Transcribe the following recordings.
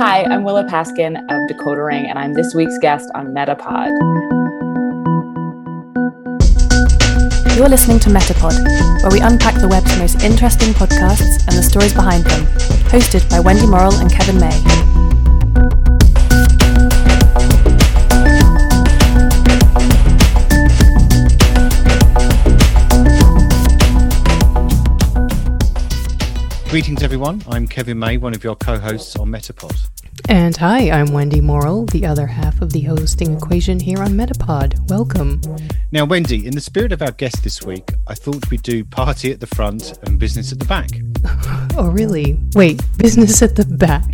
Hi, I'm Willa Paskin of Decoder Ring, and I'm this week's guest on Metapod. You're listening to Metapod, where we unpack the web's most interesting podcasts and the stories behind them. Hosted by Wendy Morrill and Kevin May. Greetings, everyone. I'm Kevin May, one of your co hosts on Metapod. And hi, I'm Wendy Morrill, the other half of the hosting equation here on Metapod. Welcome. Now, Wendy, in the spirit of our guest this week, I thought we'd do party at the front and business at the back. Oh, really? Wait, business at the back.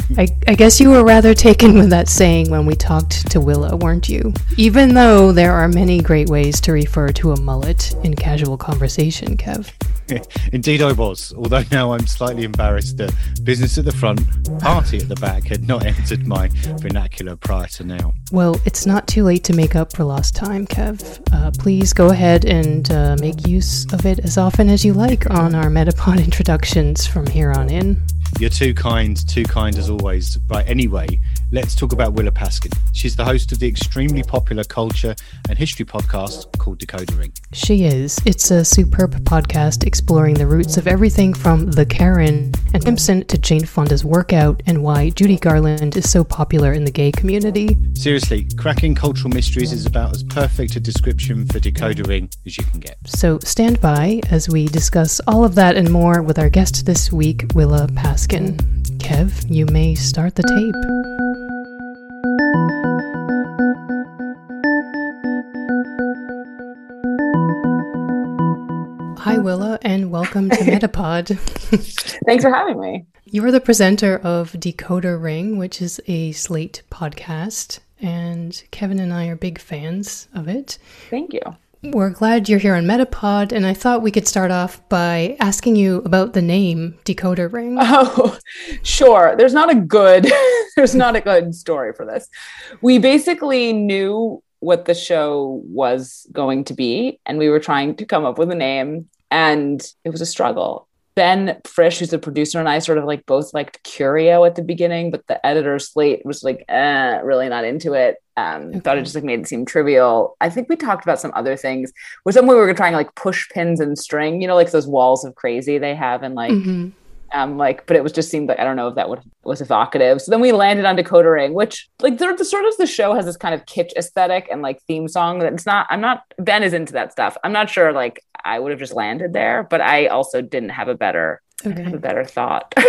I, I guess you were rather taken with that saying when we talked to Willa, weren't you? Even though there are many great ways to refer to a mullet in casual conversation, Kev. Indeed, I was, although now I'm slightly embarrassed that business at the front, party at the back had not entered my vernacular prior to now. Well, it's not too late to make up for lost time, Kev. Uh, please go ahead and uh, make use of it as often as you like on our Metapod introductions from here on in. You're too kind, too kind as always. But anyway, let's talk about Willa Paskin. She's the host of the extremely popular culture and history podcast called Decoder Ring. She is. It's a superb podcast exploring the roots of everything from The Karen and Simpson to Jane Fonda's workout and why Judy Garland is so popular in the gay community. Seriously, cracking cultural mysteries is about as perfect a description for Decoder Ring as you can get. So stand by as we discuss all of that and more with our guest this week, Willa Paskin. Kev, you may start the tape. Hi, Willa, and welcome to Metapod. Thanks for having me. You are the presenter of Decoder Ring, which is a Slate podcast, and Kevin and I are big fans of it. Thank you. We're glad you're here on Metapod, and I thought we could start off by asking you about the name Decoder Ring. Oh, sure. There's not a good there's not a good story for this. We basically knew what the show was going to be and we were trying to come up with a name and it was a struggle. Ben Frisch, who's the producer, and I sort of like both liked Curio at the beginning, but the editor slate was like, eh, really not into it. Um, Okay. Thought it just like made it seem trivial. I think we talked about some other things. Was somewhere we were trying like push pins and string, you know, like those walls of crazy they have in like Mhm. Um like but it was just seemed like i don't know if that would, was evocative. So then we landed on decoder ring which like the, the sort of the show has this kind of kitsch aesthetic and like theme song that it's not i'm not ben is into that stuff. I'm not sure like i would have just landed there but i also didn't have a better I have a better thought.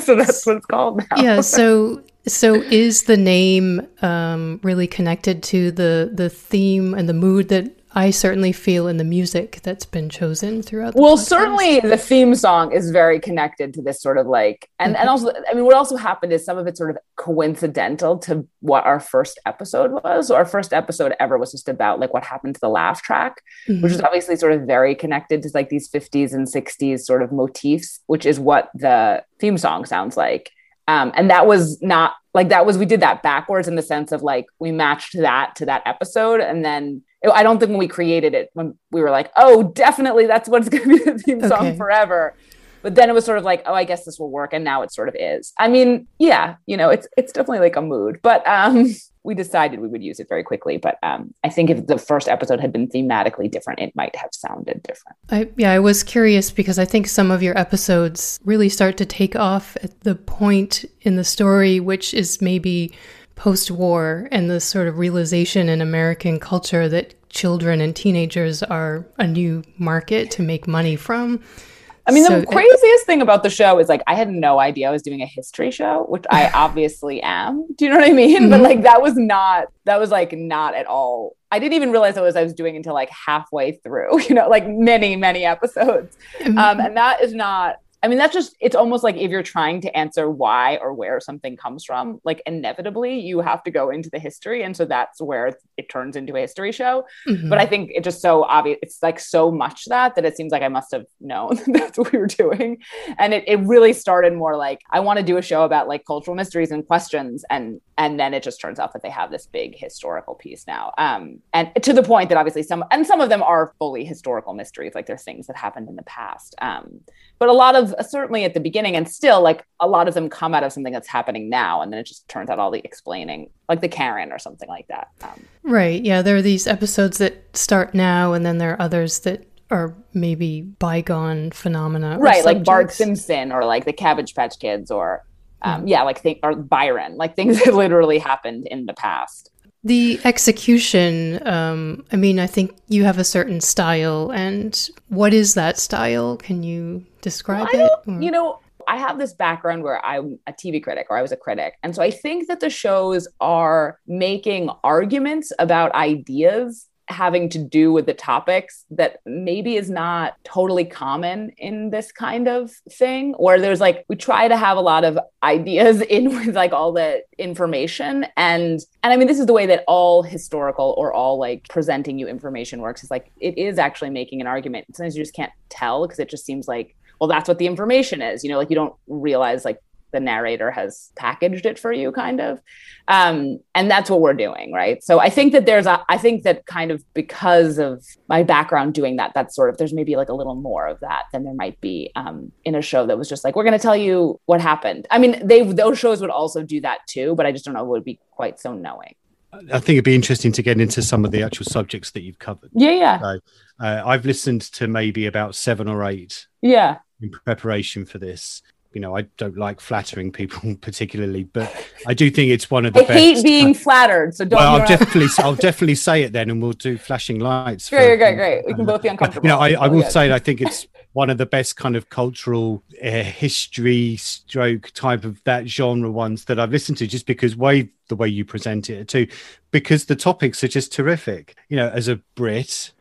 So that's what it's called now. Yeah. So, so is the name um, really connected to the the theme and the mood that I certainly feel in the music that's been chosen throughout? The well podcast? certainly the theme song is very connected to this sort of like and and also i mean what also happened is some of it's sort of coincidental to what our first episode was so our first episode ever was just about like what happened to the laugh track Mhm. which is obviously sort of very connected to like these 50s and 60s sort of motifs which is what the theme song sounds like um, and that was not like that was we did that backwards in the sense of like we matched that to that episode and then i don't think when we created it when we were like oh definitely that's what's going to be the theme song Okay. forever. But then it was sort of like oh i guess this will work and now it sort of is. I mean yeah you know it's it's definitely like a mood but um we decided we would use it very quickly but um i think if the first episode had been thematically different it might have sounded different. I, yeah, I was curious because I think some of your episodes really start to take off at the point in the story, which is maybe post war and the sort of realization in American culture that children and teenagers are a new market to make money from. I mean, So the it- craziest thing about the show is like I had no idea I was doing a history show, which I obviously am. Do you know what I mean? But Mhm. like that was not that was like not at all. I didn't even realize that was I was doing until like halfway through. You know, like many many episodes. Um, and that is not. I mean, that's just, it's almost like if you're trying to answer why or where something comes from, like inevitably you have to go into the history. And so that's where it turns into a history show. Mhm. But I think it's just so obvious. It's like so much that that it seems like I must have known that's what we were doing. And it, it really started more like I want to do a show about like cultural mysteries and questions. And and then it just turns out that they have this big historical piece now. Um, and to the point that obviously some and some of them are fully historical mysteries, like they're things that happened in the past. Um, but a lot of of certainly at the beginning and still like a lot of them come out of something that's happening now and then it just turns out all the explaining like the karen or something like that um, right yeah there are these episodes that start now and then there are others that are maybe bygone phenomena right like bart simpson or like the cabbage patch kids or um, mm. yeah like think or byron like things that literally happened in the past the execution, um, I mean, I think you have a certain style. And what is that style? Can you describe well, it? Or? You know, I have this background where I'm a TV critic or I was a critic. And so I think that the shows are making arguments about ideas having to do with the topics that maybe is not totally common in this kind of thing where there's like we try to have a lot of ideas in with like all the information. And and i mean this is the way that all historical or all like presenting you information works. Is like it is actually making an argument. Sometimes you just can't tell because it just seems like well that's what the information is you know like you don't realize like the narrator has packaged it for you kind of um, and that's what we're doing right so i think that there's a i think that kind of because of my background doing that that's sort of there's maybe like a little more of that than there might be um, in a show that was just like we're going to tell you what happened i mean they those shows would also do that too but i just don't know it would be quite so knowing I think it'd be interesting to get into some of the actual subjects that you've covered. Yeah, yeah. So, uh, I've listened to maybe about seven or eight. Yeah. In preparation for this, you know, I don't like flattering people particularly, but I do think it's one of the I best. hate being flattered, so don't. Well, I'll definitely, I'll definitely say it then, and we'll do flashing lights. Great, for, great, great. We can both be uncomfortable. You know, I, I will say I think it's one of the best kind of cultural uh, history stroke type of that genre ones that I've listened to, just because way the way you present it too, because the topics are just terrific. You know, as a Brit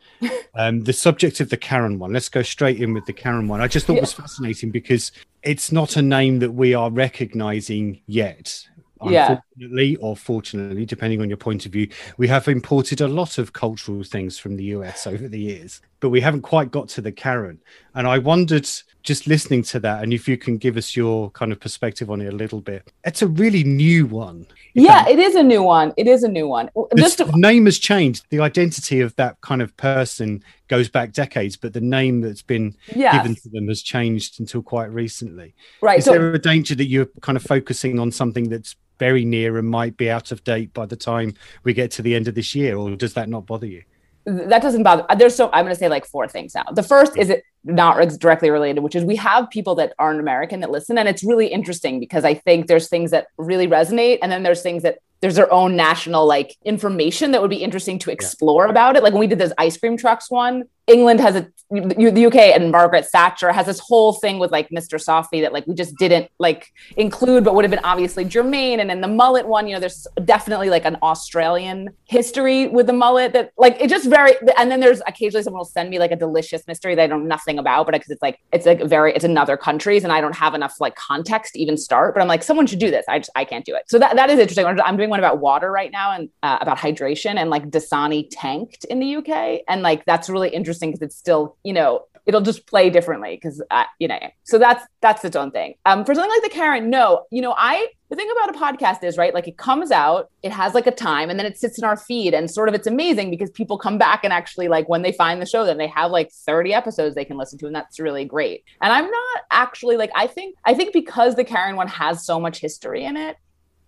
um, the subject of the Karen one. Let's go straight in with the Karen one. I just thought yeah. was fascinating because it's not a name that we are recognizing yet. Unfortunately, yeah. or fortunately, depending on your point of view, we have imported a lot of cultural things from the US over the years, but we haven't quite got to the Karen. And I wondered, just listening to that, and if you can give us your kind of perspective on it a little bit. It's a really new one. Yeah, it is a new one. It is a new one. Just the name has changed. The identity of that kind of person goes back decades, but the name that's been yes. given to them has changed until quite recently. Right. Is so, there a danger that you're kind of focusing on something that's very near and might be out of date by the time we get to the end of this year, or does that not bother you? That doesn't bother. There's so I'm going to say like four things now. The first is it not directly related, which is we have people that aren't American that listen, and it's really interesting because I think there's things that really resonate, and then there's things that there's their own national like information that would be interesting to explore yeah. about it. Like when we did this ice cream trucks one, England has a the UK and Margaret Thatcher has this whole thing with like Mr. Softee that like we just didn't like include, but would have been obviously germane. And then the mullet one, you know, there's definitely like an Australian history with the mullet that like it just very. And then there's occasionally someone will send me like a delicious mystery that I know nothing about, but because it's like it's like very it's another countries and I don't have enough like context to even start. But I'm like someone should do this. I just I can't do it. So that that is interesting. I'm doing one about water right now and uh, about hydration and like Dasani tanked in the UK and like that's really interesting because it's still you know it'll just play differently because you know so that's that's its own thing. Um for something like the karen no you know i the thing about a podcast is right like it comes out it has like a time and then it sits in our feed and sort of it's amazing because people come back and actually like when they find the show then they have like 30 episodes they can listen to and that's really great. And i'm not actually like i think i think because the karen one has so much history in it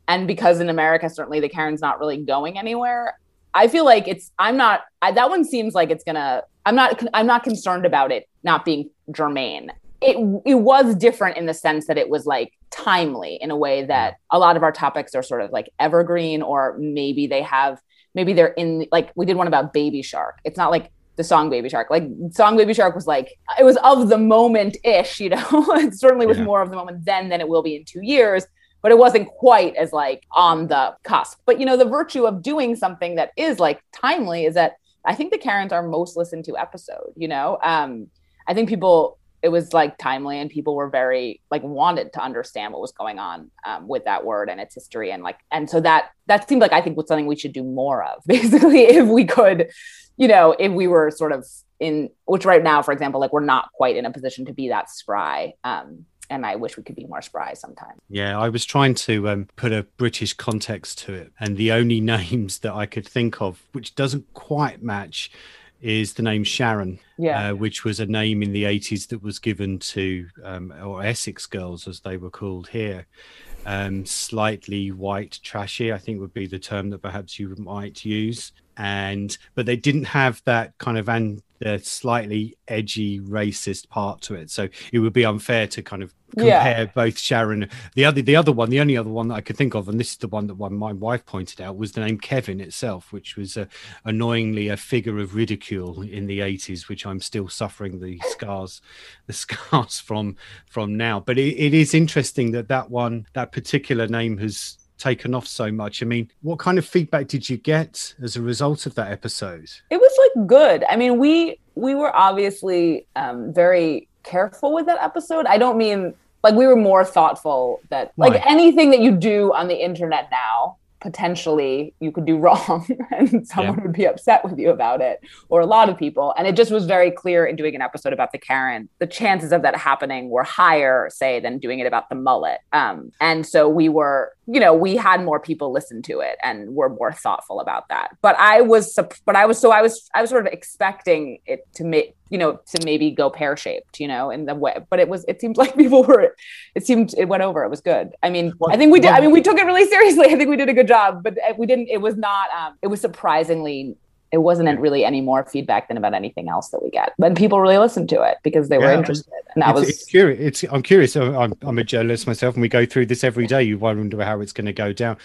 and because in america certainly the karen's not really going anywhere I feel like it's I'm not I, that one seems like it's gonna I'm not I'm not concerned about it not being germane. It it was different in the sense that it was like timely in a way that a lot of our topics are sort of like evergreen or maybe they have maybe they're in like we did one about baby shark. It's not like the song Baby Shark. Like song Baby Shark was like it was of the moment ish, you know. it certainly was yeah. more of the moment then than it will be in two years but it wasn't quite as like on the cusp. But you know, the virtue of doing something that is like timely is that I think the Karens are most listened to episode, you know? Um, I think people it was like timely and people were very like wanted to understand what was going on um, with that word and its history and like and so that that seemed like i think was something we should do more of basically if we could you know if we were sort of in which right now for example like we're not quite in a position to be that spry um, and I wish we could be more spry sometimes. Yeah, I was trying to um, put a British context to it, and the only names that I could think of, which doesn't quite match, is the name Sharon, Yeah. uh, which was a name in the 80s that was given to, um, or Essex girls as they were called here. Um, slightly white, trashy, I think would be the term that perhaps you might use. And, but they didn't have that kind of and uh, slightly edgy racist part to it. So it would be unfair to kind of Yeah. compare both Sharon, the other, the other one, the only other one that I could think of, and this is the one that one my wife pointed out, was the name Kevin itself, which was uh, annoyingly a figure of ridicule in the 80s, which I'm still suffering the scars, the scars from from now. But it, it is interesting that that one, that particular name has taken off so much. I mean, what kind of feedback did you get as a result of that episode? it was like good i mean we we were obviously um very careful with that episode i don't mean like we were more thoughtful that like Right. anything that you do on the internet now potentially you could do wrong and someone would be upset with you about it or a lot of people and it just was very clear in doing an episode about the karen the chances of that happening were higher say than doing it about the mullet um, and so we were you know we had more people listen to it and were more thoughtful about that. But i was but i was so i was i was sort of expecting it to make you know to maybe go pear-shaped you know in the way but it was it seemed like people were it seemed it went over. It was good. I mean What- i think we did i mean we took it really seriously. I think we did a good job but we didn't it was not um it was surprisingly it wasn't really any more feedback than about anything else that we get but people really listened to it because they were interested and that it's, was it's curious. It's I'm curious. I'm, I'm a journalist myself, and we go through this every day. You wonder how it's going to go down.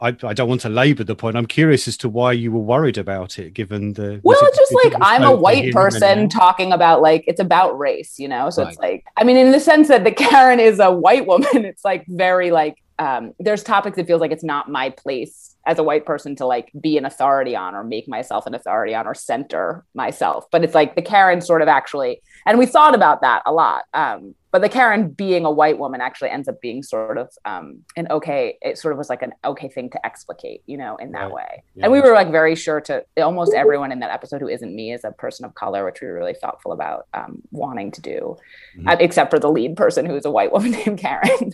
I, I don't want to labour the point. I'm curious as to why you were worried about it, given the. Well, it it's just like I'm a white person talking about like it's about race, you know. So it's like I mean, in the sense that the Karen is a white woman, it's like very like um, there's topics it feels like it's not my place as a white person to like be an authority on or make myself an authority on or center myself. But it's like the Karen sort of actually, and we thought about that a lot. Um, but the Karen being a white woman actually ends up being sort of um, an okay. It sort of was like an okay thing to explicate, you know, in that Right. way. Yeah. And we were like very sure to almost everyone in that episode who isn't me is a person of color, which we were really thoughtful about um, wanting to do, Mhm. uh, except for the lead person who's a white woman named Karen.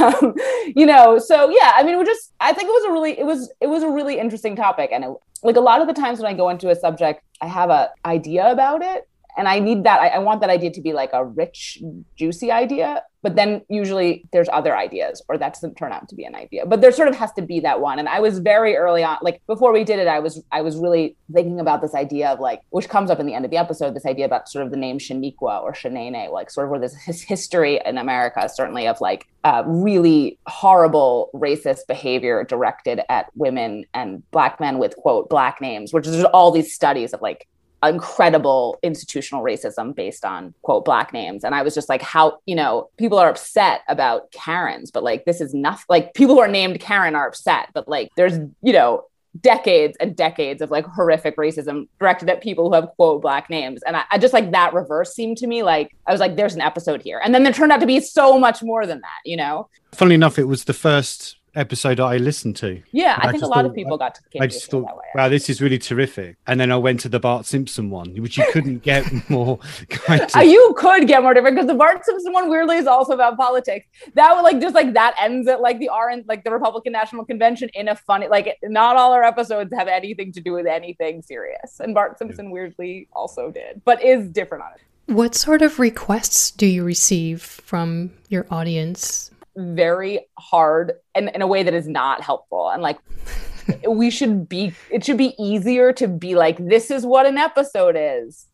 um, you know, so yeah, I mean, we just I think it was a really it was it was a really interesting topic, and it, like a lot of the times when I go into a subject, I have a idea about it. And I need that. I, I want that idea to be like a rich, juicy idea. But then usually there's other ideas, or that doesn't turn out to be an idea. But there sort of has to be that one. And I was very early on, like before we did it, I was I was really thinking about this idea of like, which comes up in the end of the episode, this idea about sort of the name Shaniqua or Shanene, like sort of where there's his history in America, certainly of like uh, really horrible racist behavior directed at women and black men with quote black names, which is all these studies of like incredible institutional racism based on quote black names. And i was just like how you know people are upset about karens but like this is nothing like people who are named karen are upset but like there's you know decades and decades of like horrific racism directed at people who have quote black names. And I, I just like that reverse seemed to me like i was like there's an episode here. And then there turned out to be so much more than that you know? Funnily enough, it was the first episode I listened to. yeah I i think a just lot of people got to came I just thought, that way wow, this is really terrific. And then I went to the Bart Simpson one, which you couldn't get more kind of. Uh, you could get more different because the Bart Simpson one weirdly is also about politics. That would like just like that ends at like the RN like the Republican National Convention in a funny like not all our episodes have anything to do with anything serious, and Bart Simpson weirdly also did, but is different on it. What sort of requests do you receive from your audience? Very hard and in a way that is not helpful, and like we should be. It should be easier to be like this is what an episode is.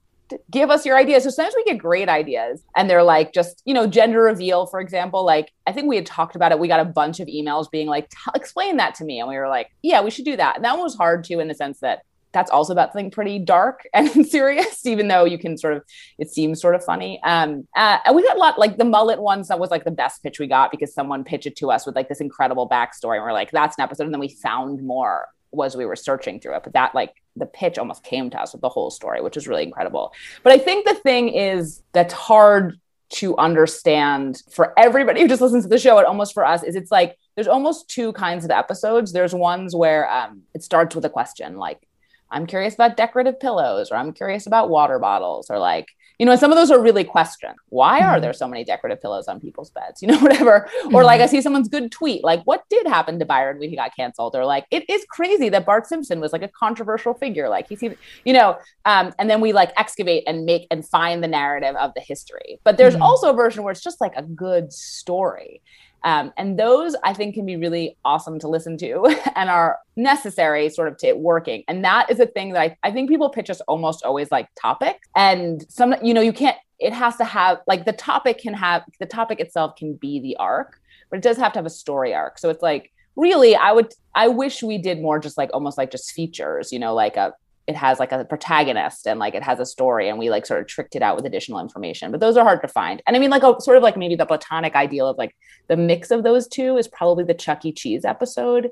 give us your ideas. So sometimes we get great ideas and they're like just, you know, gender reveal, for example. Like I think we had talked about it. We got a bunch of emails being like, explain that to me. And we were like, yeah, we should do that. And that one was hard too, in the sense that that's also about something pretty dark and serious, even though you can sort of, it seems sort of funny. Um, uh, and we got a lot, like the mullet ones, that was like the best pitch we got because someone pitched it to us with like this incredible backstory. And we're like, that's an episode. And then we found more was we were searching through it. But that like the pitch almost came to us with the whole story, which is really incredible. But I think the thing is that's hard to understand for everybody who just listens to the show and almost for us is it's like there's almost two kinds of episodes. There's ones where um, it starts with a question like, I'm curious about decorative pillows or I'm curious about water bottles or like, you know, some of those are really questions. Why are mm-hmm. there so many decorative pillows on people's beds? You know, whatever. Mm-hmm. Or like I see someone's good tweet, like, what did happen to Byron when he got canceled? Or like, it is crazy that Bart Simpson was like a controversial figure. Like he's even, you know, um, and then we like excavate and make and find the narrative of the history. But there's mm-hmm. also a version where it's just like a good story. Um, and those I think can be really awesome to listen to and are necessary sort of to working. And that is a thing that I, I think people pitch us almost always like topic. And some, you know, you can't, it has to have like the topic can have, the topic itself can be the arc, but it does have to have a story arc. So it's like, really, I would, I wish we did more just like almost like just features, you know, like a, it has like a protagonist and like it has a story and we like sort of tricked it out with additional information but those are hard to find. And i mean like a sort of like maybe the platonic ideal of like the mix of those two is probably the chuck e. Cheese episode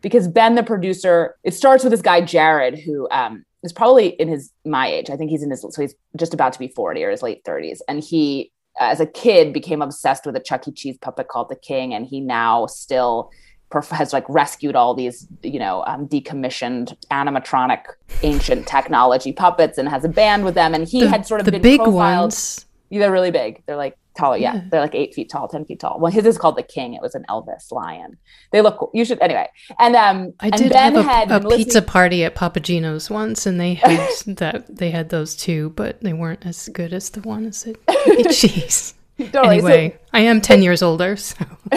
because ben the producer it starts with this guy jared who um is probably in his my age i think he's in his so he's just about to be 40 or his late 30s and he as a kid became obsessed with a chuck e. Cheese puppet called the king and he now still has like rescued all these you know um, decommissioned animatronic ancient technology puppets and has a band with them. And he the, had sort of the been big profiled. ones. Yeah, they're really big. They're like tall. Yeah, yeah, they're like eight feet tall ten feet tall. Well his is called the king. It was an elvis lion. They look cool. You should anyway. And um i did ben have a, a pizza party at papagino's once and they had that they had those too but they weren't as good as the ones at cheese totally. Anyway, so, I am 10 years older. So.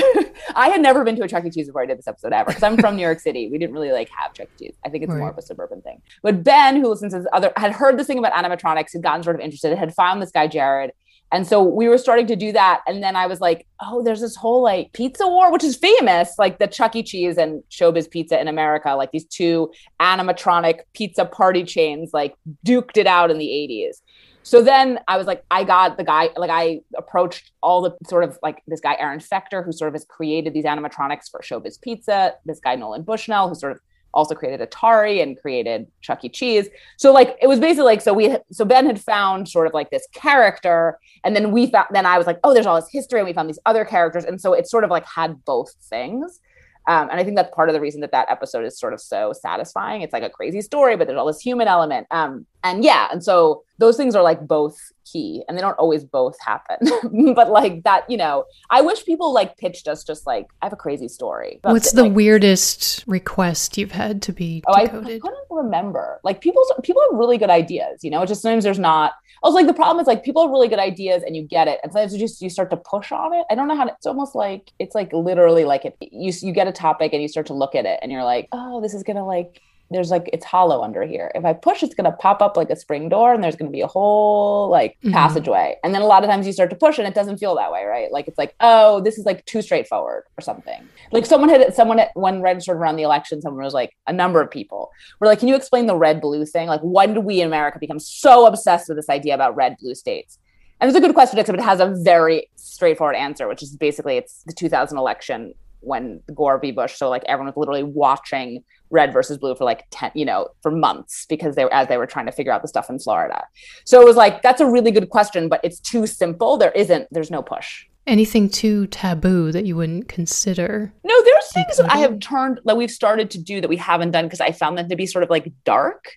I had never been to a Chuck E. Cheese before I did this episode ever because I'm from New York City. We didn't really like have Chuck E. Cheese. I think it's right. more of a suburban thing. But Ben, who listens to this other, had heard this thing about animatronics, had gotten sort of interested, had found this guy, Jared. And so we were starting to do that. And then I was like, oh, there's this whole like pizza war, which is famous, like the Chuck E. Cheese and Showbiz Pizza in America, like these two animatronic pizza party chains, like duked it out in the 80s. So then I was like, I got the guy, like I approached all the sort of like this guy, Aaron Fechter, who sort of has created these animatronics for Showbiz Pizza, this guy, Nolan Bushnell, who sort of also created Atari and created Chuck E. Cheese. So like it was basically like so we so Ben had found sort of like this character, and then we found then I was like, oh, there's all this history, and we found these other characters, and so it sort of like had both things. Um, and I think that's part of the reason that that episode is sort of so satisfying. It's like a crazy story, but there's all this human element. Um, and yeah, and so those things are like both key and they don't always both happen but like that you know i wish people like pitched us just like i have a crazy story what's the like, weirdest request you've had to be oh. I, I couldn't remember like people people have really good ideas you know just sometimes there's not also like the problem is like people have really good ideas and you get it and sometimes you just you start to push on it i don't know how to it's almost like it's like literally like it you you get a topic and you start to look at it and you're like oh this is gonna like there's like it's hollow under here. If I push, it's gonna pop up like a spring door, and there's gonna be a whole like mm-hmm. passageway. And then a lot of times you start to push, and it doesn't feel that way, right? Like it's like, oh, this is like too straightforward or something. Like someone had someone had, when Red started around the election, someone was like, a number of people were like, can you explain the red blue thing? Like, when did we in America become so obsessed with this idea about red blue states? And it's a good question, except it has a very straightforward answer, which is basically it's the 2000 election when Gore v. Bush. So like everyone was literally watching red versus blue for like 10 you know for months because they were as they were trying to figure out the stuff in florida. So it was like that's a really good question but it's too simple. There isn't there's no push. Anything too taboo that you wouldn't consider? No there's things that i have turned that we've started to do that we haven't done because i found them to be sort of like dark.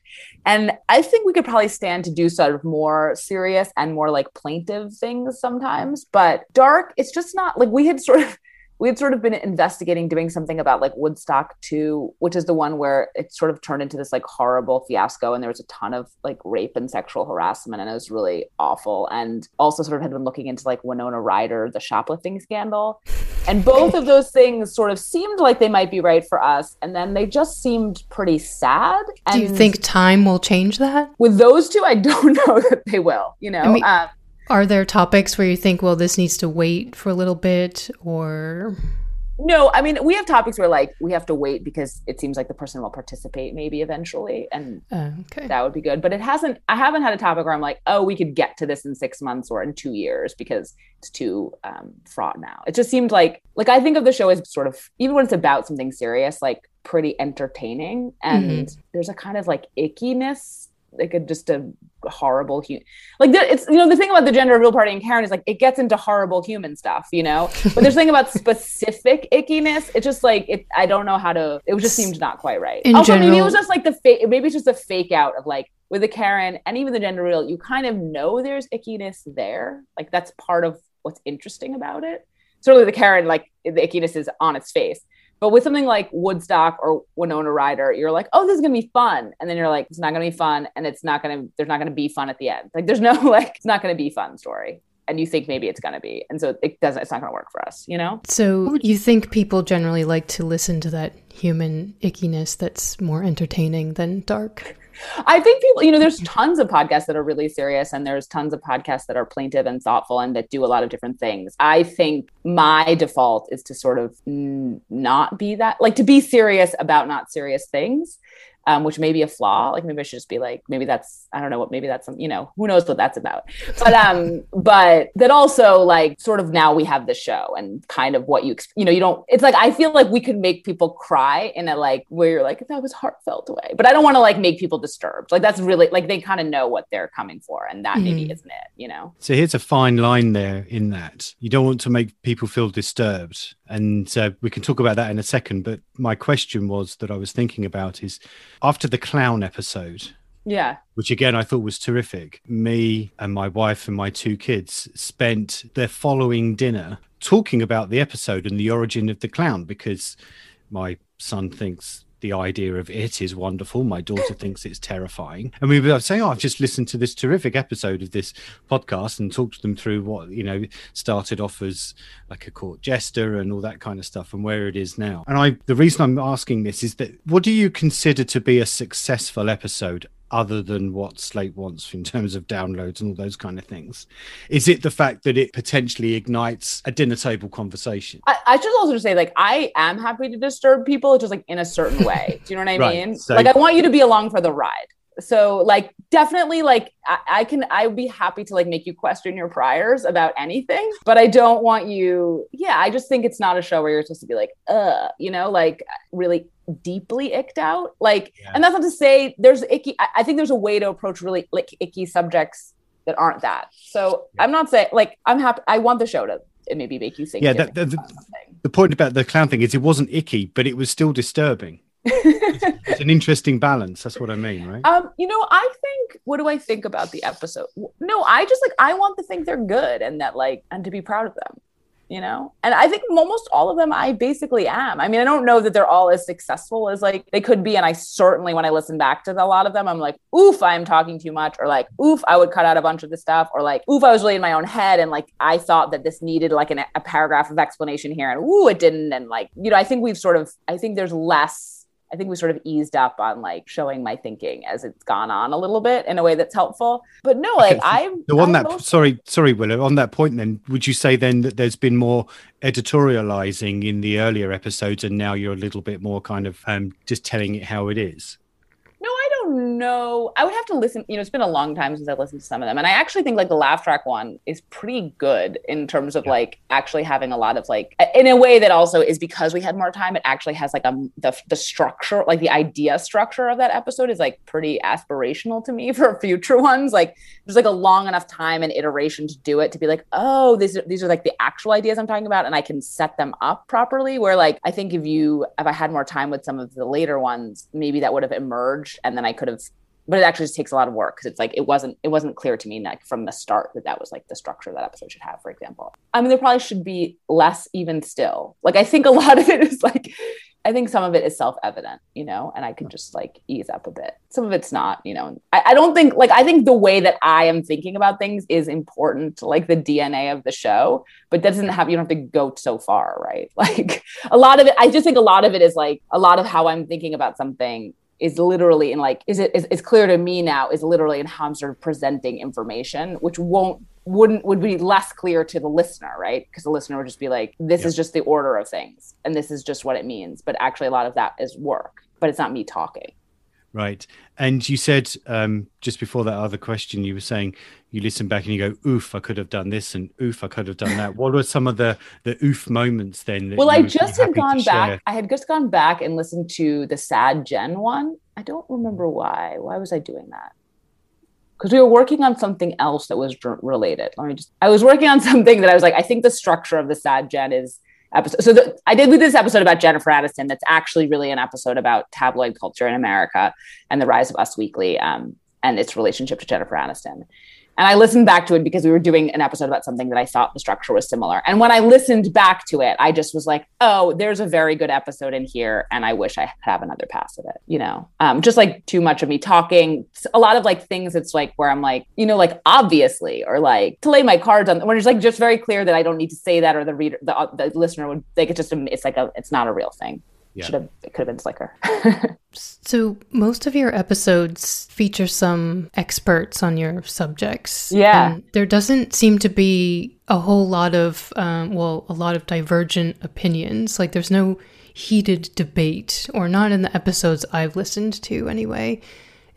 And i think we could probably stand to do sort of more serious and more like plaintive things sometimes but dark it's just not like we had sort of we had sort of been investigating doing something about like Woodstock 2, which is the one where it sort of turned into this like horrible fiasco and there was a ton of like rape and sexual harassment and it was really awful. And also sort of had been looking into like Winona Ryder, the shoplifting scandal. And both of those things sort of seemed like they might be right for us. And then they just seemed pretty sad. And Do you think time will change that? With those two, I don't know that they will, you know? I mean, um, are there topics where you think, well, this needs to wait for a little bit or? No, I mean, we have topics where like we have to wait because it seems like the person will participate maybe eventually. And uh, okay. that would be good. But it hasn't, I haven't had a topic where I'm like, oh, we could get to this in six months or in two years because it's too um, fraught now. It just seemed like, like I think of the show as sort of, even when it's about something serious, like pretty entertaining. And mm-hmm. there's a kind of like ickiness like a just a horrible human like it's you know the thing about the gender reveal party and karen is like it gets into horrible human stuff you know? But there's something about specific ickiness it's just like it i don't know how to it just seemed not quite right. In also maybe it was just like the fake maybe it's just a fake out of like with the karen and even the gender reveal you kind of know there's ickiness there like that's part of what's interesting about it. Certainly the karen like the ickiness is on its face but with something like Woodstock or Winona Ryder, you're like, oh, this is gonna be fun, and then you're like, it's not gonna be fun, and it's not gonna, there's not gonna be fun at the end. Like, there's no like, it's not gonna be fun story, and you think maybe it's gonna be, and so it doesn't, it's not gonna work for us, you know? So you think people generally like to listen to that human ickiness that's more entertaining than dark? I think people, you know, there's tons of podcasts that are really serious, and there's tons of podcasts that are plaintive and thoughtful and that do a lot of different things. I think my default is to sort of not be that, like to be serious about not serious things. Um, which may be a flaw. Like maybe I should just be like, maybe that's I don't know what maybe that's some you know who knows what that's about. But um, but that also like sort of now we have the show and kind of what you you know you don't. It's like I feel like we could make people cry in a like where you're like that was heartfelt way, but I don't want to like make people disturbed. Like that's really like they kind of know what they're coming for, and that maybe Mhm. isn't it. You know. So here's a fine line there in that you don't want to make people feel disturbed. And uh, we can talk about that in a second. But my question was that I was thinking about is after the clown episode, Yeah. which again I thought was terrific, me and my wife and my two kids spent their following dinner talking about the episode and the origin of the clown because my son thinks the idea of it is wonderful. My daughter thinks it's terrifying. And we were saying, Oh, I've just listened to this terrific episode of this podcast and talked to them through what, you know, started off as like a court jester and all that kind of stuff and where it is now. And I, the reason I'm asking this is that what do you consider to be a successful episode other than what Slate wants in terms of downloads and all those kind of things? Is it the fact that it potentially ignites a dinner table conversation? I, I should also say, like, I am happy to disturb people, just like in a certain way. Do you know what I Right. mean? So- like, I want you to be along for the ride. So, like, definitely, like, I, I can, I would be happy to like make you question your priors about anything, but I don't want you. Yeah, I just think it's not a show where you're supposed to be like, uh, you know, like really deeply icked out. Like, Yeah. and that's not to say there's icky. I, I think there's a way to approach really like icky subjects that aren't that. So Yeah. I'm not saying like I'm happy. I want the show to maybe make you think. Yeah, that- about. The point about the clown thing is it wasn't icky, but it was still disturbing. It's an interesting balance. That's what I mean, right? Um, you know, I think what do I think about the episode? No, I just like I want to think they're good and that like and to be proud of them, you know? And I think almost all of them I basically am. I mean, I don't know that they're all as successful as like they could be. And I certainly when I listen back to a lot of them, I'm like, oof, I'm talking too much, or like, oof, I would cut out a bunch of the stuff, or like, oof, I was really in my own head and like I thought that this needed like an, a paragraph of explanation here, and ooh, it didn't. And like, you know, I think we've sort of I think there's less I think we sort of eased up on like showing my thinking as it's gone on a little bit in a way that's helpful. But no, like Okay, So on I that, most- sorry, sorry, Willa. On that point, then, would you say then that there's been more editorializing in the earlier episodes, and now you're a little bit more kind of um, just telling it how it is? Don't know. I would have to listen. You know, it's been a long time since I listened to some of them, and I actually think like the laugh track one is pretty good in terms of Yeah. like actually having a lot of like in a way that also is because we had more time. It actually has like a the the structure, like the idea structure of that episode is like pretty aspirational to me for future ones. Like there's like a long enough time and iteration to do it to be like, oh, these are these are like the actual ideas I'm talking about, and I can set them up properly. Where like I think if you if I had more time with some of the later ones, maybe that would have emerged, and then I could have. But it actually just takes a lot of work because it's like it wasn't it wasn't clear to me like from the start that that was like the structure that episode should have. For example, I mean there probably should be less even still. Like I think a lot of it is like I think some of it is self evident, you know, and I could just like ease up a bit. Some of it's not, you know. I, I don't think like I think the way that I am thinking about things is important to like the DNA of the show, but doesn't have you don't have to go so far, right? Like a lot of it, I just think a lot of it is like a lot of how I'm thinking about something is literally in like is it is it's clear to me now is literally in how I'm sort of presenting information, which won't wouldn't would be less clear to the listener, right? Because the listener would just be like, this is just the order of things, and this is just what it means. But actually, a lot of that is work, but it's not me talking. Right. And you said um, just before that other question, you were saying you listen back and you go, "Oof, I could have done this," and "Oof, I could have done that." what were some of the the oof moments then? Well, I just had gone back. I had just gone back and listened to the Sad Jen one. I don't remember why. Why was I doing that? because we were working on something else that was dr- related. Let me just, I was working on something that I was like, I think the structure of the sad Jen is episode. So the, I did do this episode about Jennifer Aniston. That's actually really an episode about tabloid culture in America and the rise of Us Weekly um, and its relationship to Jennifer Aniston. And I listened back to it because we were doing an episode about something that I thought the structure was similar. And when I listened back to it, I just was like, oh, there's a very good episode in here. And I wish I could have another pass of it, you know? Um, just like too much of me talking, a lot of like things it's like where I'm like, you know, like obviously, or like to lay my cards on, when it's like just very clear that I don't need to say that or the reader, the, the listener would like, it's just, a, it's like a, it's not a real thing. Yeah. Should have, it could have been slicker. so most of your episodes feature some experts on your subjects. Yeah. there doesn't seem to be a whole lot of, um, well, a lot of divergent opinions. Like there's no heated debate, or not in the episodes I've listened to anyway.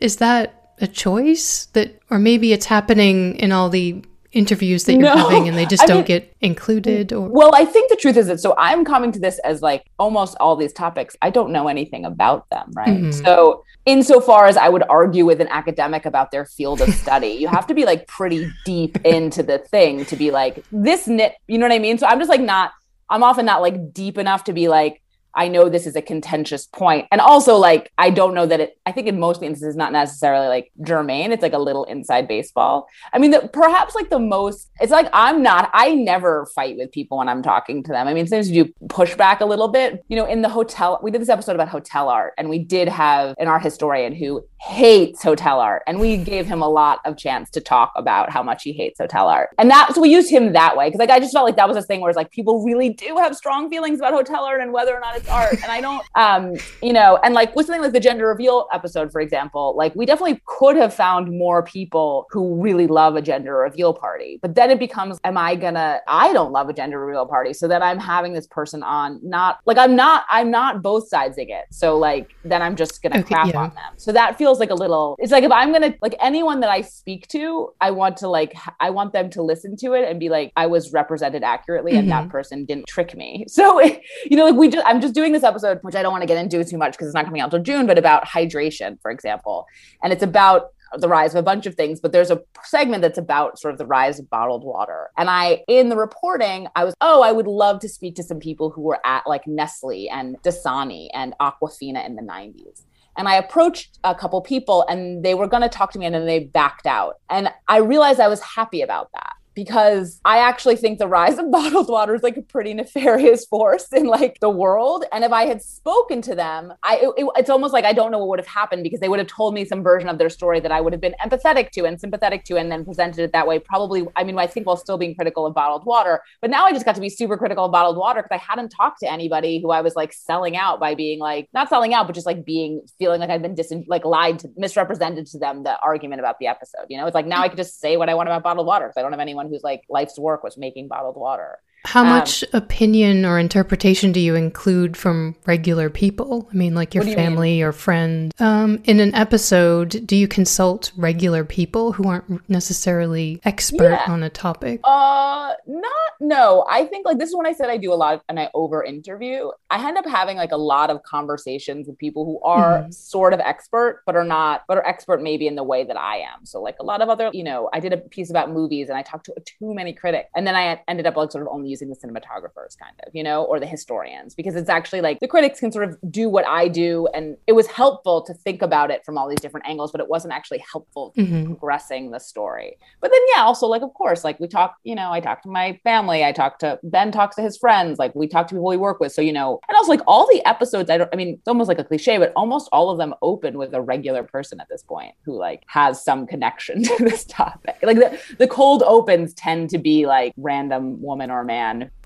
Is that a choice that, or maybe it's happening in all the interviews that you're no. having and they just I don't mean, get included or well i think the truth is that so i'm coming to this as like almost all these topics i don't know anything about them right mm-hmm. so insofar as i would argue with an academic about their field of study you have to be like pretty deep into the thing to be like this nit you know what i mean so i'm just like not i'm often not like deep enough to be like I know this is a contentious point. And also, like, I don't know that it, I think in most instances, not necessarily like germane. It's like a little inside baseball. I mean, the, perhaps like the most, it's like I'm not, I never fight with people when I'm talking to them. I mean, sometimes you push back a little bit. You know, in the hotel, we did this episode about hotel art, and we did have an art historian who hates hotel art. And we gave him a lot of chance to talk about how much he hates hotel art. And that, so we used him that way. Cause like I just felt like that was a thing where it's like people really do have strong feelings about hotel art and whether or not it's art. And I don't, um, you know, and like with something like the gender reveal episode, for example, like we definitely could have found more people who really love a gender reveal party. But then it becomes, am I gonna, I don't love a gender reveal party. So then I'm having this person on, not like I'm not, I'm not both sides of it. So like, then I'm just gonna okay, crap yeah. on them. So that feels like a little, it's like if I'm gonna, like anyone that I speak to, I want to like, I want them to listen to it and be like, I was represented accurately mm-hmm. and that mm-hmm. person didn't trick me. So, you know, like we just, I'm just doing this episode, which I don't want to get into too much because it's not coming out until June, but about hydration, for example. And it's about the rise of a bunch of things, but there's a segment that's about sort of the rise of bottled water. And I, in the reporting, I was, oh, I would love to speak to some people who were at like Nestle and Dasani and Aquafina in the 90s. And I approached a couple people and they were going to talk to me and then they backed out. And I realized I was happy about that because I actually think the rise of bottled water is like a pretty nefarious force in like the world. And if I had spoken to them, I it, it, it's almost like I don't know what would have happened because they would have told me some version of their story that I would have been empathetic to and sympathetic to, and then presented it that way. Probably, I mean, I think while still being critical of bottled water, but now I just got to be super critical of bottled water because I hadn't talked to anybody who I was like selling out by being like not selling out, but just like being feeling like I'd been dis like lied to, misrepresented to them the argument about the episode. You know, it's like now I could just say what I want about bottled water because I don't have anyone whose like life's work was making bottled water. How um, much opinion or interpretation do you include from regular people? I mean, like your family or friends. Um, in an episode, do you consult regular people who aren't necessarily expert yeah. on a topic? Uh, not. No, I think like this is when I said I do a lot of, and I over interview. I end up having like a lot of conversations with people who are mm-hmm. sort of expert, but are not, but are expert maybe in the way that I am. So like a lot of other, you know, I did a piece about movies and I talked to too many critics, and then I ended up like sort of only using the cinematographers kind of you know or the historians because it's actually like the critics can sort of do what i do and it was helpful to think about it from all these different angles but it wasn't actually helpful mm-hmm. progressing the story but then yeah also like of course like we talk you know i talk to my family i talk to ben talks to his friends like we talk to people we work with so you know and also like all the episodes i don't i mean it's almost like a cliche but almost all of them open with a regular person at this point who like has some connection to this topic like the, the cold opens tend to be like random woman or man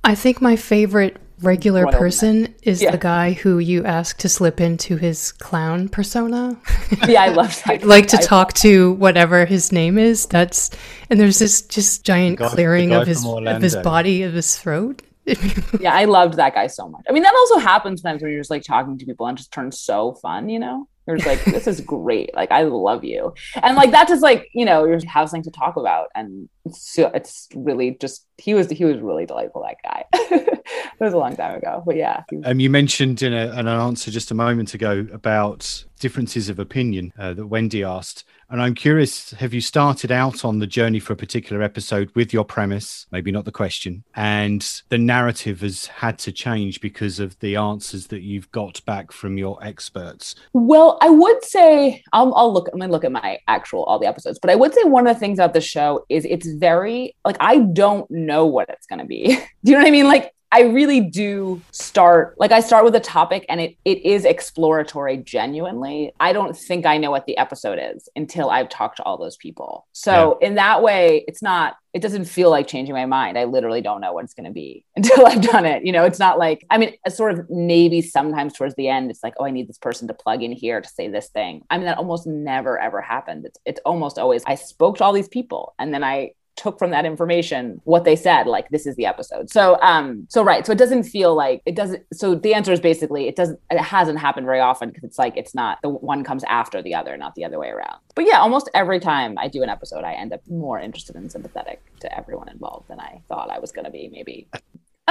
I think my favorite regular person is yeah. the guy who you ask to slip into his clown persona. yeah, I love that. like to talk to whatever his name is. That's and there's this just giant guy, clearing of his of his body of his throat. yeah, I loved that guy so much. I mean, that also happens sometimes when you're just like talking to people and just turns so fun, you know? You're just like, this is great. Like, I love you. And like, that just like, you know, you have something to talk about. And so it's really just, he was, he was really delightful, that guy. it was a long time ago, but yeah. Um, you mentioned in, a, in an answer just a moment ago about differences of opinion uh, that Wendy asked. And I'm curious, have you started out on the journey for a particular episode with your premise, maybe not the question, and the narrative has had to change because of the answers that you've got back from your experts? Well, I would say I'll, I'll look. I'm gonna look at my actual all the episodes, but I would say one of the things about the show is it's very like I don't know what it's gonna be. Do you know what I mean? Like I really do start like I start with a topic and it it is exploratory genuinely. I don't think I know what the episode is until I've talked to all those people. So yeah. in that way, it's not it doesn't feel like changing my mind. I literally don't know what it's going to be until I've done it. You know, it's not like, I mean, sort of maybe sometimes towards the end, it's like, oh, I need this person to plug in here to say this thing. I mean, that almost never ever happened. It's, it's almost always, I spoke to all these people and then I took from that information what they said like this is the episode so um so right so it doesn't feel like it doesn't so the answer is basically it doesn't it hasn't happened very often because it's like it's not the one comes after the other not the other way around but yeah almost every time i do an episode i end up more interested and sympathetic to everyone involved than i thought i was going to be maybe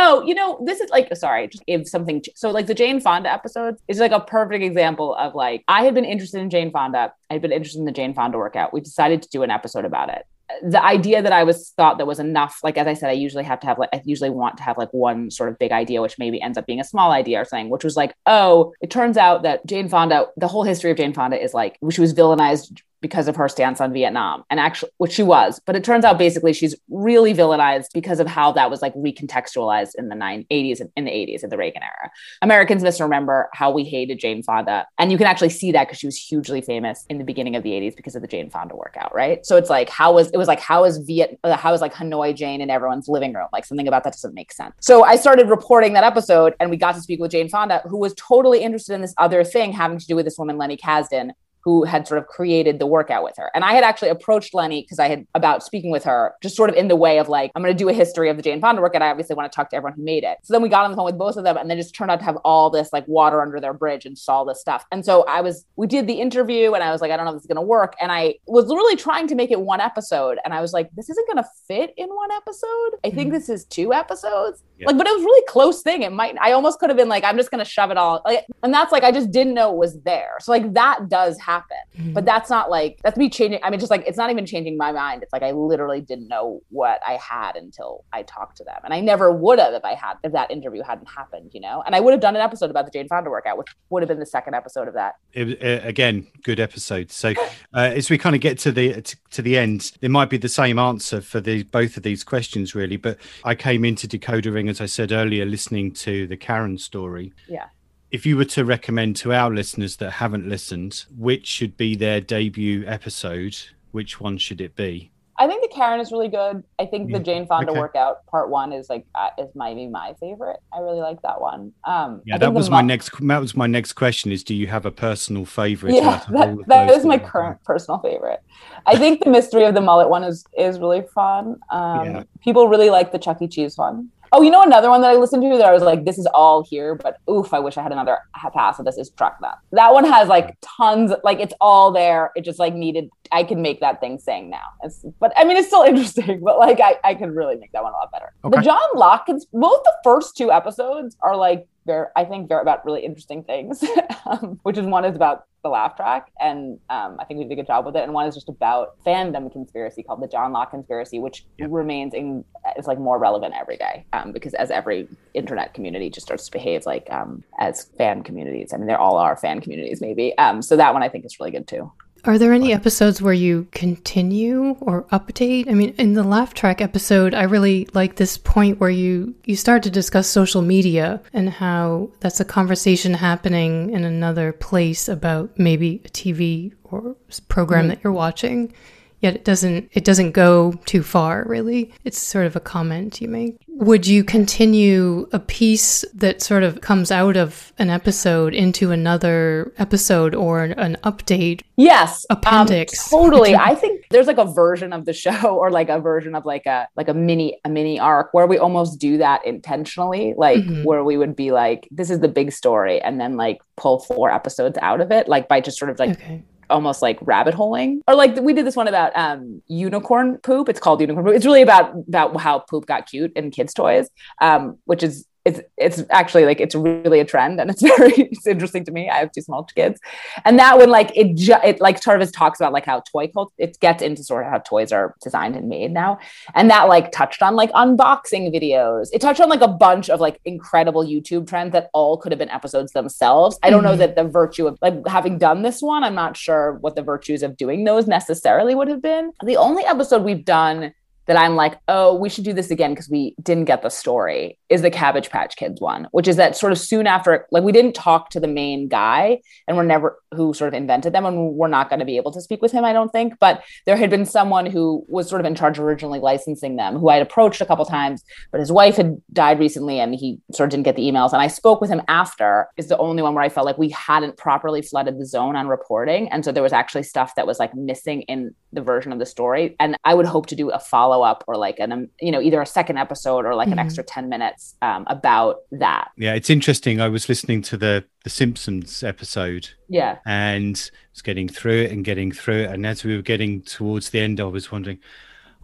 Oh, you know, this is like, sorry, just give something. So, like the Jane Fonda episodes is like a perfect example of like, I had been interested in Jane Fonda. I'd been interested in the Jane Fonda workout. We decided to do an episode about it the idea that I was thought that was enough, like as I said, I usually have to have like I usually want to have like one sort of big idea, which maybe ends up being a small idea or something, which was like, oh, it turns out that Jane Fonda, the whole history of Jane Fonda is like she was villainized because of her stance on Vietnam and actually which she was but it turns out basically she's really villainized because of how that was like recontextualized in the 80s in the 80s in the Reagan era. Americans misremember how we hated Jane Fonda and you can actually see that because she was hugely famous in the beginning of the 80s because of the Jane Fonda workout right? So it's like how was it was like how is Viet uh, how is like Hanoi Jane in everyone's living room? Like something about that doesn't make sense. So I started reporting that episode and we got to speak with Jane Fonda who was totally interested in this other thing having to do with this woman Leni Cazden who had sort of created the workout with her. And I had actually approached Leni because I had about speaking with her, just sort of in the way of like, I'm going to do a history of the Jane Fonda workout. I obviously want to talk to everyone who made it. So then we got on the phone with both of them and then just turned out to have all this like water under their bridge and saw this stuff. And so I was, we did the interview and I was like, I don't know if this is going to work. And I was really trying to make it one episode. And I was like, this isn't going to fit in one episode. I think mm-hmm. this is two episodes. Yeah. Like, but it was really close thing. It might, I almost could have been like, I'm just going to shove it all. Like, and that's like, I just didn't know it was there. So like that does happen. Mm-hmm. But that's not like that's me changing. I mean, just like it's not even changing my mind. It's like I literally didn't know what I had until I talked to them, and I never would have if I had if that interview hadn't happened, you know. And I would have done an episode about the Jane Fonda workout, which would have been the second episode of that. It, uh, again, good episode. So uh, as we kind of get to the to, to the end, it might be the same answer for the both of these questions, really. But I came into Decoder As I said earlier, listening to the Karen story. Yeah if you were to recommend to our listeners that haven't listened, which should be their debut episode, which one should it be? I think the Karen is really good. I think yeah. the Jane Fonda okay. workout part one is like uh, is maybe my favorite. I really like that one. Um, yeah, that was my next. That was my next question. Is do you have a personal favorite? Yeah, that, that is my current personal favorite. I think the mystery of the mullet one is is really fun. Um, yeah. People really like the Chuck E. Cheese one. Oh, you know another one that I listened to that I was like, this is all here, but oof, I wish I had another pass of this is Truck Nut. That one has like tons, like it's all there. It just like needed, I can make that thing sing now. It's, but I mean, it's still interesting, but like I, I could really make that one a lot better. Okay. The John Lockins, both the first two episodes are like very, I think, they're about really interesting things, um, which is one is about the laugh track, and um, I think we did a good job with it. And one is just about fandom conspiracy called the Johnlock conspiracy, which yep. remains in is like more relevant every day um, because as every internet community just starts to behave like um, as fan communities. I mean, they're all our fan communities, maybe. Um, so that one I think is really good too. Are there any episodes where you continue or update? I mean, in the laugh track episode, I really like this point where you you start to discuss social media and how that's a conversation happening in another place about maybe a TV or program mm-hmm. that you're watching yet it doesn't it doesn't go too far really. It's sort of a comment you make. Would you continue a piece that sort of comes out of an episode into another episode or an update? Yes um, appendix. um, totally. I think there's like a version of the show or like a version of like a like a mini a mini arc where we almost do that intentionally like mm-hmm. where we would be like this is the big story and then like pull four episodes out of it like by just sort of like okay almost like rabbit holing. Or like we did this one about um unicorn poop. It's called unicorn poop. It's really about about how poop got cute in kids toys um which is it's it's actually like it's really a trend and it's very it's interesting to me. I have two small kids, and that one like it ju- it like sort of talks about like how toy culture it gets into sort of how toys are designed and made now, and that like touched on like unboxing videos. It touched on like a bunch of like incredible YouTube trends that all could have been episodes themselves. I don't know Mhm. that the virtue of like having done this one, I'm not sure what the virtues of doing those necessarily would have been. The only episode we've done that I'm like, oh, we should do this again because we didn't get the story is the Cabbage Patch Kids one, which is that sort of soon after, like, we didn't talk to the main guy and we're never who sort of invented them, and we're not going to be able to speak with him, I don't think. But there had been someone who was sort of in charge originally licensing them, who I'd approached a couple times, but his wife had died recently and he sort of didn't get the emails. And I spoke with him after, is the only one where I felt like we hadn't properly flooded the zone on reporting. And so there was actually stuff that was like missing in the version of the story. And I would hope to do a follow up or like an, um, you know, either a second episode or like an Mhm. extra 10 minutes um, about that. Yeah, it's interesting. I was listening to the the Simpsons episode Yeah. and was getting through it and getting through it. And as we were getting towards the end, I was wondering,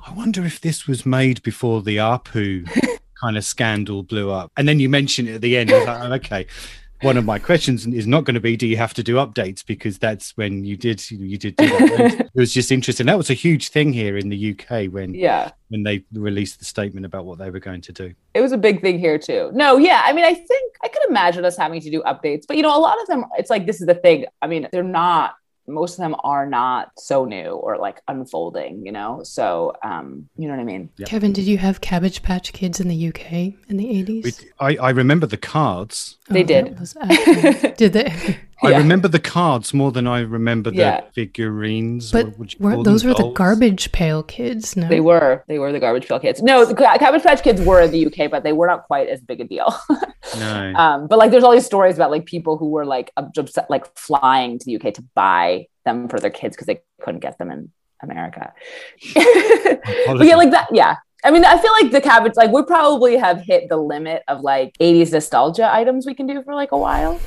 I wonder if this was made before the Apu kind of scandal blew up. And then you mentioned it at the end. I was like, oh, okay. One of my questions is not going to be, do you have to do updates? Because that's when you did you did do it was just interesting. That was a huge thing here in the UK when Yeah. when they released the statement about what they were going to do. It was a big thing here too. No, yeah. I mean, I think I could imagine us having to do updates, but you know, a lot of them, it's like this is the thing. I mean, they're not. Most of them are not so new or like unfolding, you know. So, um, you know what I mean? Yeah. Kevin, did you have Cabbage Patch Kids in the UK in the 80s? I, I remember the cards. They that did. was excellent. did they? I Yeah. remember the cards more than I remember the Yeah. figurines. But what would you were, those them, were the? Garbage Pail Kids, no? They were. They were the Garbage Pail Kids. No, the Ca- Cabbage Patch Kids were in the UK, but they were not quite as big a deal. No. um, but like, there's all these stories about like people who were like upset, like flying to the UK to buy them for their kids because they couldn't get them in America. but yeah, like that. Yeah. I mean, I feel like the cabbage, like we probably have hit the limit of like 80s nostalgia items we can do for like a while.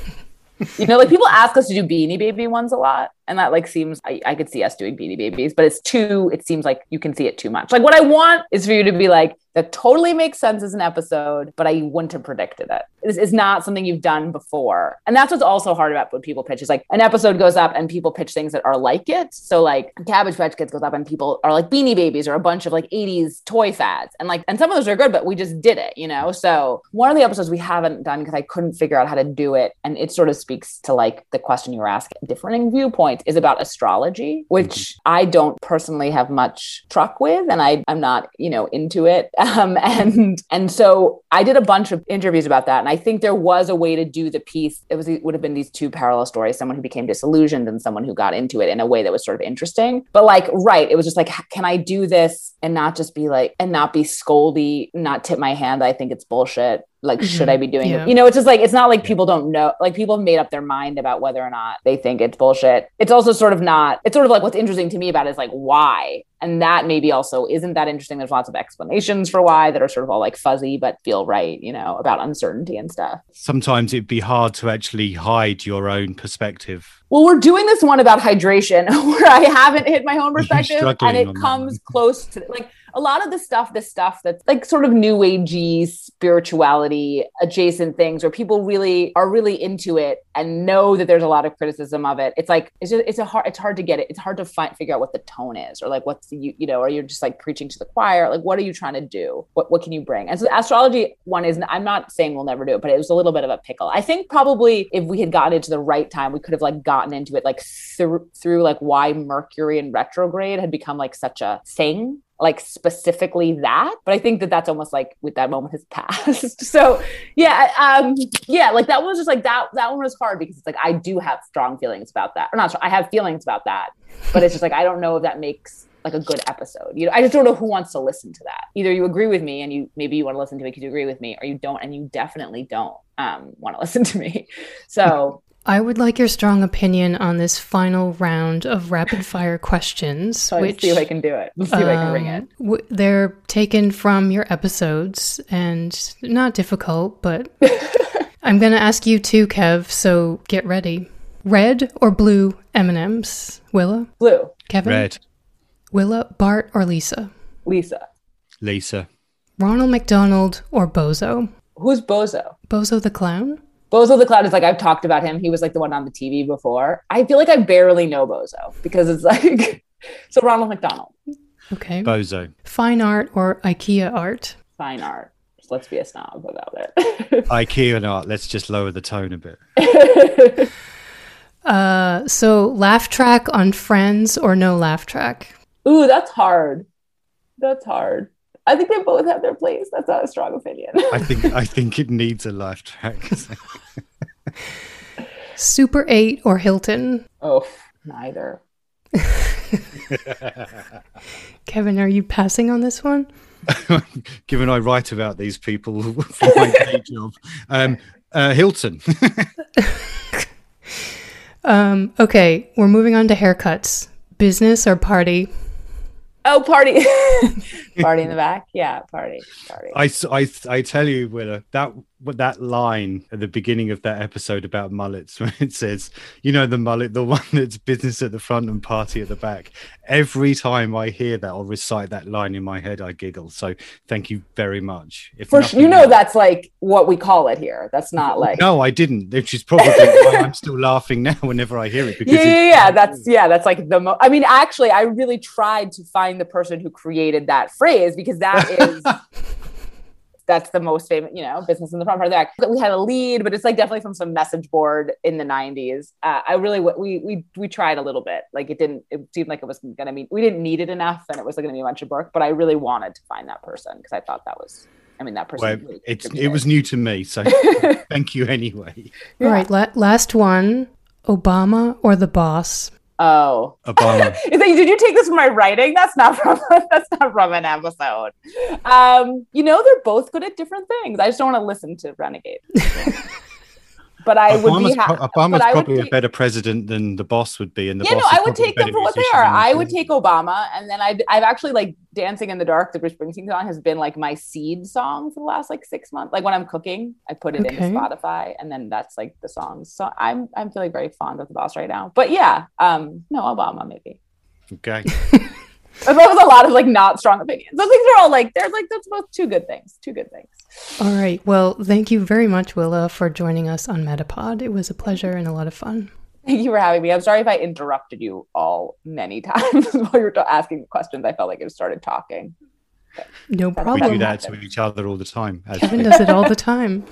you know, like people ask us to do beanie baby ones a lot. And that like seems, I, I could see us doing beanie babies, but it's too, it seems like you can see it too much. Like what I want is for you to be like, that totally makes sense as an episode, but I wouldn't have predicted it. This is not something you've done before. And that's what's also hard about when people pitch is like an episode goes up and people pitch things that are like it. So like Cabbage Patch Kids goes up and people are like Beanie Babies or a bunch of like 80s toy fads. And like, and some of those are good, but we just did it, you know? So one of the episodes we haven't done because I couldn't figure out how to do it. And it sort of speaks to like the question you were asking, differing viewpoints is about astrology, which I don't personally have much truck with. And I, I'm not, you know, into it. Um, and, and so I did a bunch of interviews about that. And I think there was a way to do the piece. It was, it would have been these two parallel stories, someone who became disillusioned and someone who got into it in a way that was sort of interesting. But like, right. It was just like, can I do this and not just be like, and not be scoldy, not tip my hand. I think it's bullshit. Like, should Mhm. I be doing Yeah. it? You know, it's just like, it's not like people don't know, like people have made up their mind about whether or not they think it's bullshit. It's also sort of not, it's sort of like what's interesting to me about it is like, why? And that maybe also isn't that interesting. There's lots of explanations for why that are sort of all like fuzzy, but feel right, you know, about uncertainty and stuff. Sometimes it'd be hard to actually hide your own perspective. Well, we're doing this one about hydration where I haven't hit my own perspective and it comes close to like a lot of the stuff, the stuff that's like sort of new agey spirituality adjacent things where people really are really into it and know that there's a lot of criticism of it. It's like it's just it's a hard it's hard to get it. It's hard to find figure out what the tone is or like what's you, you know, or you're just like preaching to the choir. Like what are you trying to do? What what can you bring? And so astrology one is I'm not saying we'll never do it, but it was a little bit of a pickle. I think probably if we had gotten into the right time, we could have like gotten into it like through through like why Mercury in retrograde had become like such a thing like specifically that but i think that that's almost like with that moment has passed. So yeah um yeah like that was just like that that one was hard because it's like i do have strong feelings about that. Or not strong, i have feelings about that but it's just like i don't know if that makes like a good episode. You know i just don't know who wants to listen to that. Either you agree with me and you maybe you want to listen to me because you agree with me or you don't and you definitely don't um want to listen to me. So I would like your strong opinion on this final round of rapid fire questions, so let's which see if i can do it let's see if i can bring it um, w- they're taken from your episodes and not difficult, but I'm going to ask you too, Kev. So get ready. Red or blue M&Ms? Willa, blue Kevin, Red, Willa, Bart, or Lisa? lisa Lisa, Ronald McDonald or Bozo? Who's Bozo? Bozo the clown? Bozo the Clown is like I've talked about him. He was like the one on the TV before. I feel like I barely know Bozo because it's like so Ronald McDonald, Okay. Bozo. Fine art or IKEA art? fine art. Let's be a snob about it. IKEA and art. Let's just lower the tone a bit. Uh, so laugh track on Friends or no laugh track? Ooh, that's hard. That's hard. I think they both have their place. That's not a strong opinion. I think I think it needs a life track. Super 8 or Hilton? oh, neither. Kevin, are you passing on this one? Given I write about these people for my day job, um, uh, Hilton. Um, okay, we're moving on to haircuts. Business or party? Oh, party, party in the back. Yeah, party, party. I tell you, Willa, that what that line at the beginning of that episode about mullets, when it says, you know, the mullet, the one that's business at the front and party at the back. Every time I hear that or recite that line in my head, I giggle. So thank you very much. If For you know, else- that's like what we call it here. That's not like No, I didn't. Which is probably why I'm still laughing now whenever I hear it. Because yeah, yeah, yeah. That's yeah. That's like the most. I mean, actually, I really tried to find the person who created that phrase because that is that's the most famous. You know, business in the front part of the back. We had a lead, but it's like definitely from some message board in the '90s. Uh, I really we we we tried a little bit. Like it didn't. It seemed like it was gonna be. We didn't need it enough, and it was going to be a bunch of work. But I really wanted to find that person because I thought that was. I mean, that person. well, really it's it was new to me, so thank you anyway. Yeah. All right, la- last one Obama or the boss? Oh, Obama. Is that, did you take this from my writing? That's not from that's not from an episode. Um, you know, they're both good at different things. I just don't want to listen to Renegade. but I would be happy. Obama's but I would probably a better president than the boss would be, and the yeah, no, boss is I would take them for what they are. I would take Obama, and then I've, I've actually like "Dancing in the Dark." The Bruce Springsteen song has been like my seed song for the last like six months. Like when I'm cooking, I put it Okay. into Spotify, and then that's like the songs. So I'm I'm feeling very fond of the boss right now. But yeah, um, no, Obama maybe. Okay. That was a lot of like not strong opinions. Those things are all like they're like that's both two good things. Two good things. All right, well, thank you very much, Willa, for joining us on Metapod. It was a pleasure and a lot of fun. Thank you for having me. I'm sorry if I interrupted you all many times while you were t- asking questions. I felt like I started talking. No problem. We do that to each other all the time. as Kevin does it all the time.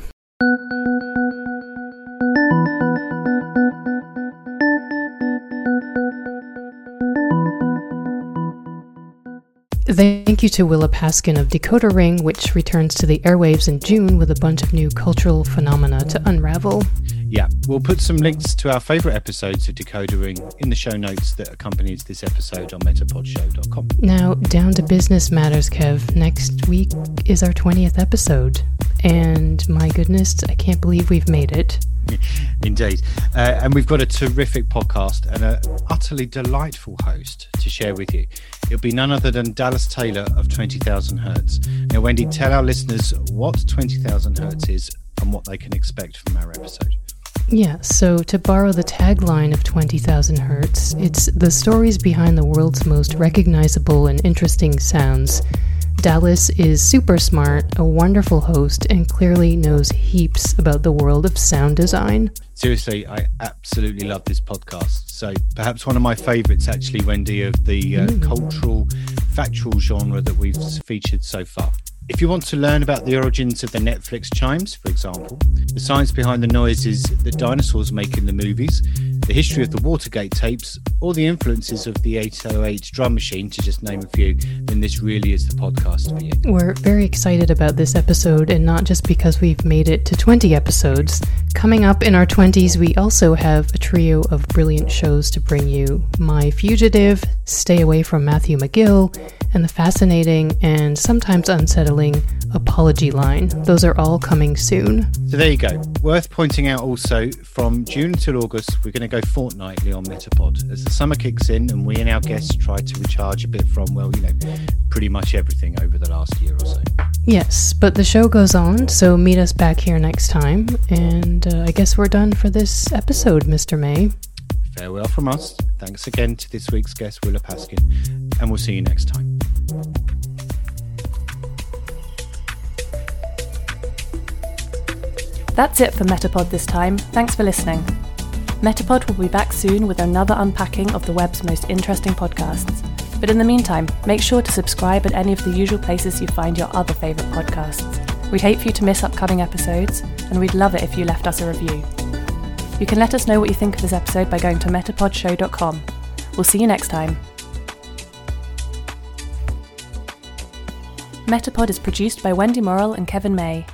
Thank you to Willa Paskin of Decoder Ring, which returns to the airwaves in June with a bunch of new cultural phenomena to unravel. Yeah, we'll put some links to our favourite episodes of Decoder Ring in the show notes that accompanies this episode on metapodshow.com. Now, down to business matters, Kev. Next week is our 20th episode. And my goodness, I can't believe we've made it. Indeed. Uh, and we've got a terrific podcast and an utterly delightful host to share with you. It'll be none other than Dallas Taylor of 20,000 Hertz. Now, Wendy, tell our listeners what 20,000 Hertz is and what they can expect from our episode. Yeah, so to borrow the tagline of 20,000 Hertz, it's the stories behind the world's most recognizable and interesting sounds. Dallas is super smart, a wonderful host, and clearly knows heaps about the world of sound design. Seriously, I absolutely love this podcast. So perhaps one of my favourites, actually, Wendy, of the uh, cultural, factual genre that we've featured so far. If you want to learn about the origins of the Netflix chimes, for example, the science behind the noises that dinosaurs make in the movies, the history of the Watergate tapes, or the influences of the 808 drum machine, to just name a few, then this really is the podcast for you. We're very excited about this episode, and not just because we've made it to 20 episodes. Coming up in our 20s, we also have a trio of brilliant shows to bring you My Fugitive, Stay Away from Matthew McGill, and the fascinating and sometimes unsettling Apology Line. Those are all coming soon. So there you go. Worth pointing out also, from June till August, we're going to go fortnightly on Metapod. As the summer kicks in and we and our guests try to recharge a bit from, well, you know, pretty much everything over the last year or so. Yes, but the show goes on, so meet us back here next time. And uh, I guess we're done for this episode, Mr. May. Farewell from us. Thanks again to this week's guest, Willa Paskin, and we'll see you next time. That's it for Metapod this time. Thanks for listening. Metapod will be back soon with another unpacking of the web's most interesting podcasts. But in the meantime, make sure to subscribe at any of the usual places you find your other favourite podcasts. We'd hate for you to miss upcoming episodes, and we'd love it if you left us a review. You can let us know what you think of this episode by going to metapodshow.com. We'll see you next time. Metapod is produced by Wendy Morrill and Kevin May